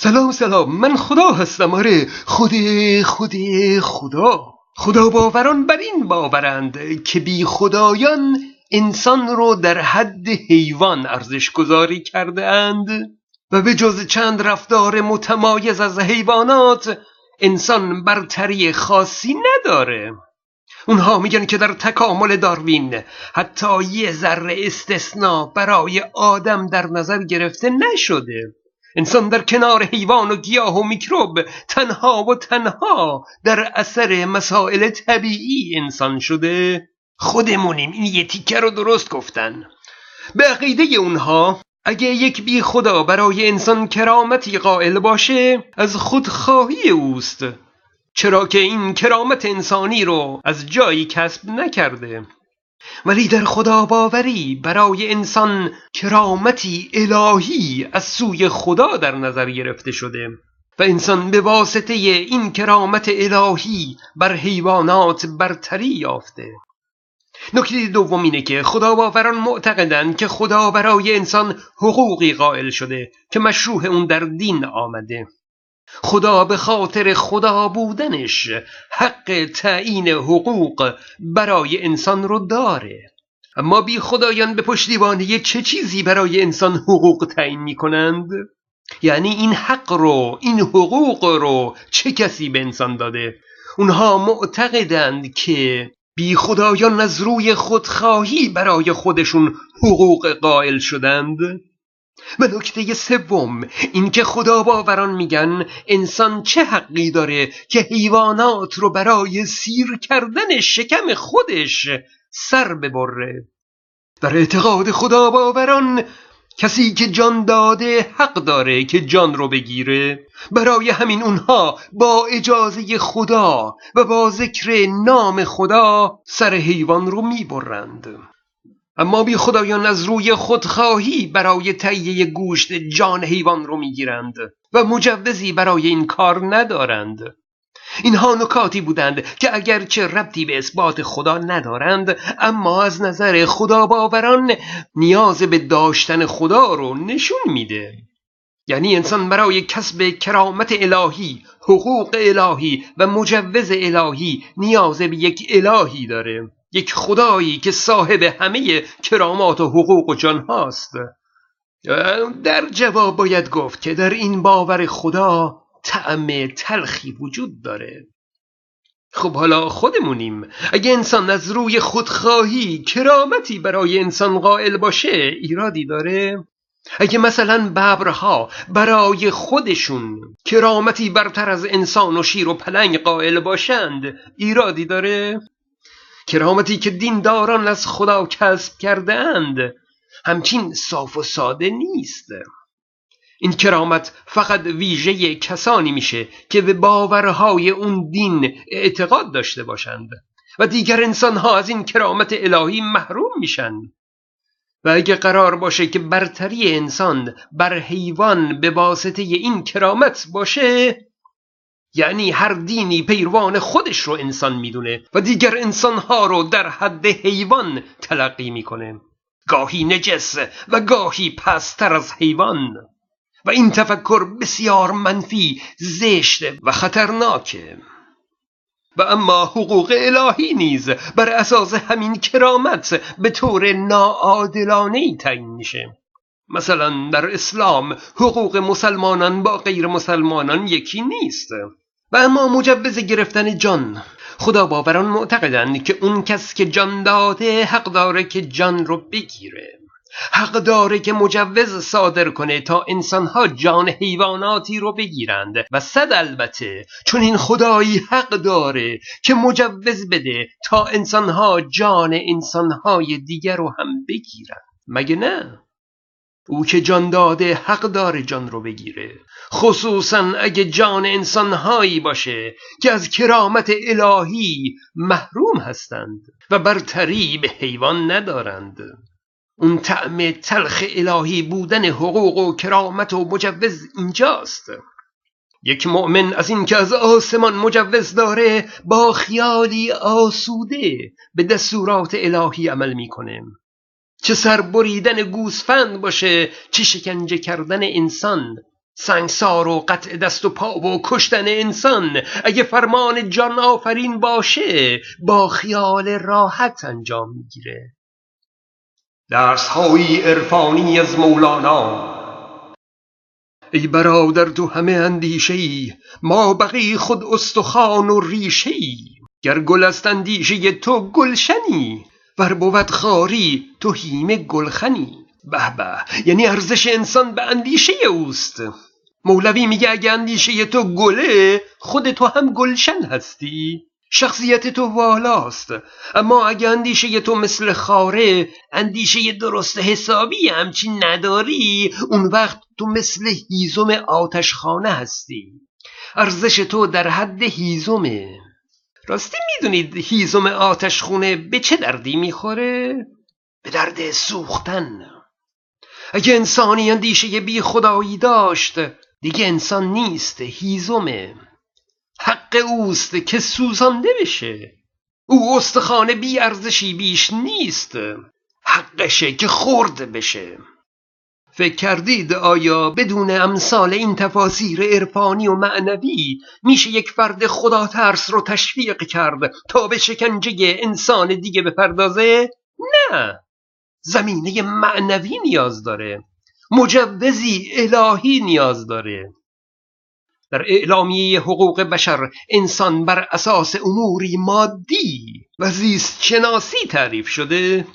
سلام سلام من خدا هستم. آره خود خود خدا. خدا باوران بر این باورند که بی خدایان انسان رو در حد حیوان ارزش گذاری کرده اند. و به جز چند رفتار متمایز از حیوانات انسان برتری خاصی نداره. اونها میگن که در تکامل داروین حتی یه ذره استثنا برای آدم در نظر گرفته نشده. انسان در کنار حیوان و گیاه و میکروب تنها و تنها در اثر مسائل طبیعی انسان شده. خودمونیم این یه تیکه رو درست گفتن. به عقیده اونها اگه یک بی خدا برای انسان کرامتی قائل باشه از خودخواهی اوست. چرا که این کرامت انسانی رو از جایی کسب نکرده. ولی در خدا باوری برای انسان کرامتی الهی از سوی خدا در نظر گرفته شده و انسان به واسطه این کرامت الهی بر حیوانات برتری یافته. نکته دوم اینه که خدا باوران معتقدند که خدا برای انسان حقوقی قائل شده که مشروع اون در دین آمده. خدا به خاطر خدا بودنش حق تعیین حقوق برای انسان رو داره اما بی خدایان به پشتیبانی چه چیزی برای انسان حقوق تعیین می کنند؟ یعنی این حق رو این حقوق رو چه کسی به انسان داده؟ اونها معتقدند که بی خدایان از روی خودخواهی برای خودشون حقوق قائل شدند و نکته سوم اینکه خدا باوران میگن انسان چه حقی داره که حیوانات رو برای سیر کردن شکم خودش سر ببره؟ در اعتقاد خدا باوران کسی که جان داده حق داره که جان رو بگیره. برای همین اونها با اجازه خدا و با ذکر نام خدا سر حیوان رو می‌برند. اما بی خدایان از روی خودخواهی برای تهیه گوشت جان حیوان رو می‌گیرند و مجوزی برای این کار ندارند. اینها نکاتی بودند که اگرچه ربطی به اثبات خدا ندارند اما از نظر خدا باوران نیاز به داشتن خدا رو نشون میده. یعنی انسان برای کسب کرامت الهی حقوق الهی و مجوز الهی نیاز به یک الهی داره. یک خدایی که صاحب همه کرامات و حقوق و جان هاست. در جواب باید گفت که در این باور خدا طعم تلخی وجود داره. خب حالا خودمونیم. اگه انسان از روی خودخواهی کرامتی برای انسان قائل باشه ایرادی داره. اگه مثلا ببرها برای خودشون کرامتی برتر از انسان و شیر و پلنگ قائل باشند ایرادی داره؟ کرامتی که دینداران از خدا کسب کرده اند همچین صاف و ساده نیست. این کرامت فقط ویژه کسانی میشه که به باورهای اون دین اعتقاد داشته باشند و دیگر انسانها از این کرامت الهی محروم میشن. و اگه قرار باشه که برتری انسان بر حیوان به واسطه این کرامت باشه یعنی هر دینی پیروان خودش رو انسان می‌دونه و دیگر انسانها رو در حد حیوان تلقی می‌کنه. گاهی نجس و گاهی پستر از حیوان. و این تفکر بسیار منفی زشت و خطرناکه. و اما حقوق الهی نیز بر اساس همین کرامت به طور ناعادلانه تعیین میشه. مثلا در اسلام حقوق مسلمانان با غیر مسلمانان یکی نیست. و اما مجوز گرفتن جان. خدا باوران معتقدند که اون کس که جان داده حق داره که جان رو بگیره. حق داره که مجوز صادر کنه تا انسانها جان حیواناتی رو بگیرند. و صد البته چون این خدایی حق داره که مجوز بده تا انسانها جان انسانهای دیگر رو هم بگیرند. مگه نه؟ او که جان داده حق داره جان رو بگیره. خصوصا اگه جان انسانهایی باشه که از کرامت الهی محروم هستند و برتری به حیوان ندارند. اون طعم تلخ الهی بودن حقوق و کرامت و مجوز اینجاست. یک مؤمن از اینکه از آسمان مجوز داره با خیالی آسوده به دستورات الهی عمل می‌کنه. چه سر بریدن گوسفند باشه چه شکنجه کردن انسان. سنگسار و قطع دست و پا و کشتن انسان. اگه فرمان جان آفرین باشه با خیال راحت انجام می‌گیره. درس های عرفانی از مولانا. ای برادر تو همه اندیشه ای ما بقی خود استخوان و ریشه ای گر گل است اندیشه تو گلشنی ور بود خاری تو هیمه گلخنی. به به یعنی ارزش انسان به اندیشه اوست. مولوی میگه اگه اندیشه تو گله خود تو هم گلشن هستی. شخصیت تو والاست. اما اگه اندیشه تو مثل خاره اندیشه درست حسابی همچین نداری اون وقت تو مثل هیزم آتشخانه هستی. ارزش تو در حد هیزمه. راستی می‌دونید هیزم آتشخونه به چه دردی می‌خوره؟ به درد سوختن. اگه انسانی اندیشه بی خدایی داشت دیگه انسان نیست هیزمه حق اوست که سوزانده بشه. او استخانه بی ارزشی بیش نیست. حقشه که خورد بشه. فکر کردید آیا بدون امثال این تفاسیر عرفانی و معنوی میشه یک فرد خدا ترس رو تشویق کرد تا به شکنجه انسان دیگه بپردازه؟ نه. زمینه معنوی نیاز داره. مجوزی الهی نیاز داره. در اعلامیه حقوق بشر انسان بر اساس اموری مادی و زیست شناسی تعریف شده.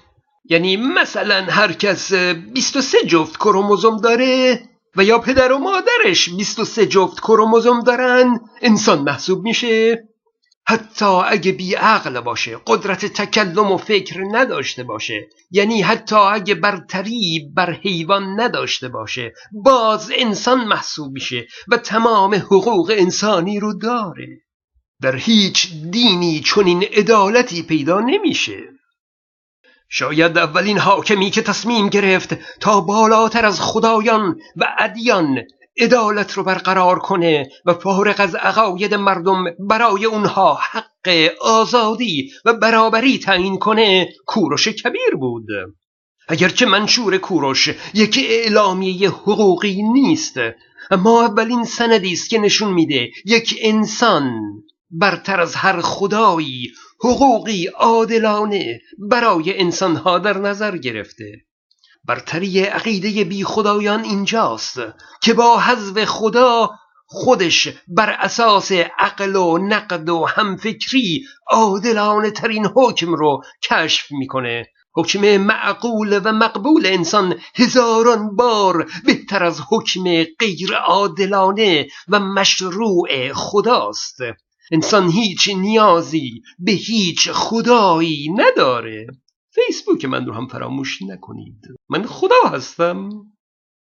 یعنی مثلا هر کس 23 جفت کروموزوم داره و یا پدر و مادرش 23 جفت کروموزوم دارن انسان محسوب میشه. حتی اگه بی عقل باشه قدرت تکلم و فکر نداشته باشه یعنی حتی اگه برتری بر حیوان نداشته باشه باز انسان محسوب میشه و تمام حقوق انسانی رو داره. در هیچ دینی چنین عدالتی پیدا نمیشه. شاید اولین حاکمی که تصمیم گرفت تا بالاتر از خدایان و ادیان عدالت رو برقرار کنه و فارغ از عقاید مردم برای اونها حق آزادی و برابری تعیین کنه کوروش کبیر بود. اگرچه منشور کوروش یک اعلامیه حقوقی نیست اما اولین سندی است که نشون میده یک انسان برتر از هر خدایی حقوقی عادلانه برای انسانها در نظر گرفته. برتری عقیده بی خدایان اینجاست که با حذف خدا خودش بر اساس عقل و نقد و همفکری عادلانه ترین حکم رو کشف می‌کنه. حکم معقول و مقبول انسان هزاران بار بهتر از حکم غیر عادلانه و مشروع خداست. انسان هیچ نیازی به هیچ خدایی نداره. فیسبوک من رو هم فراموش نکنید. من خدا هستم.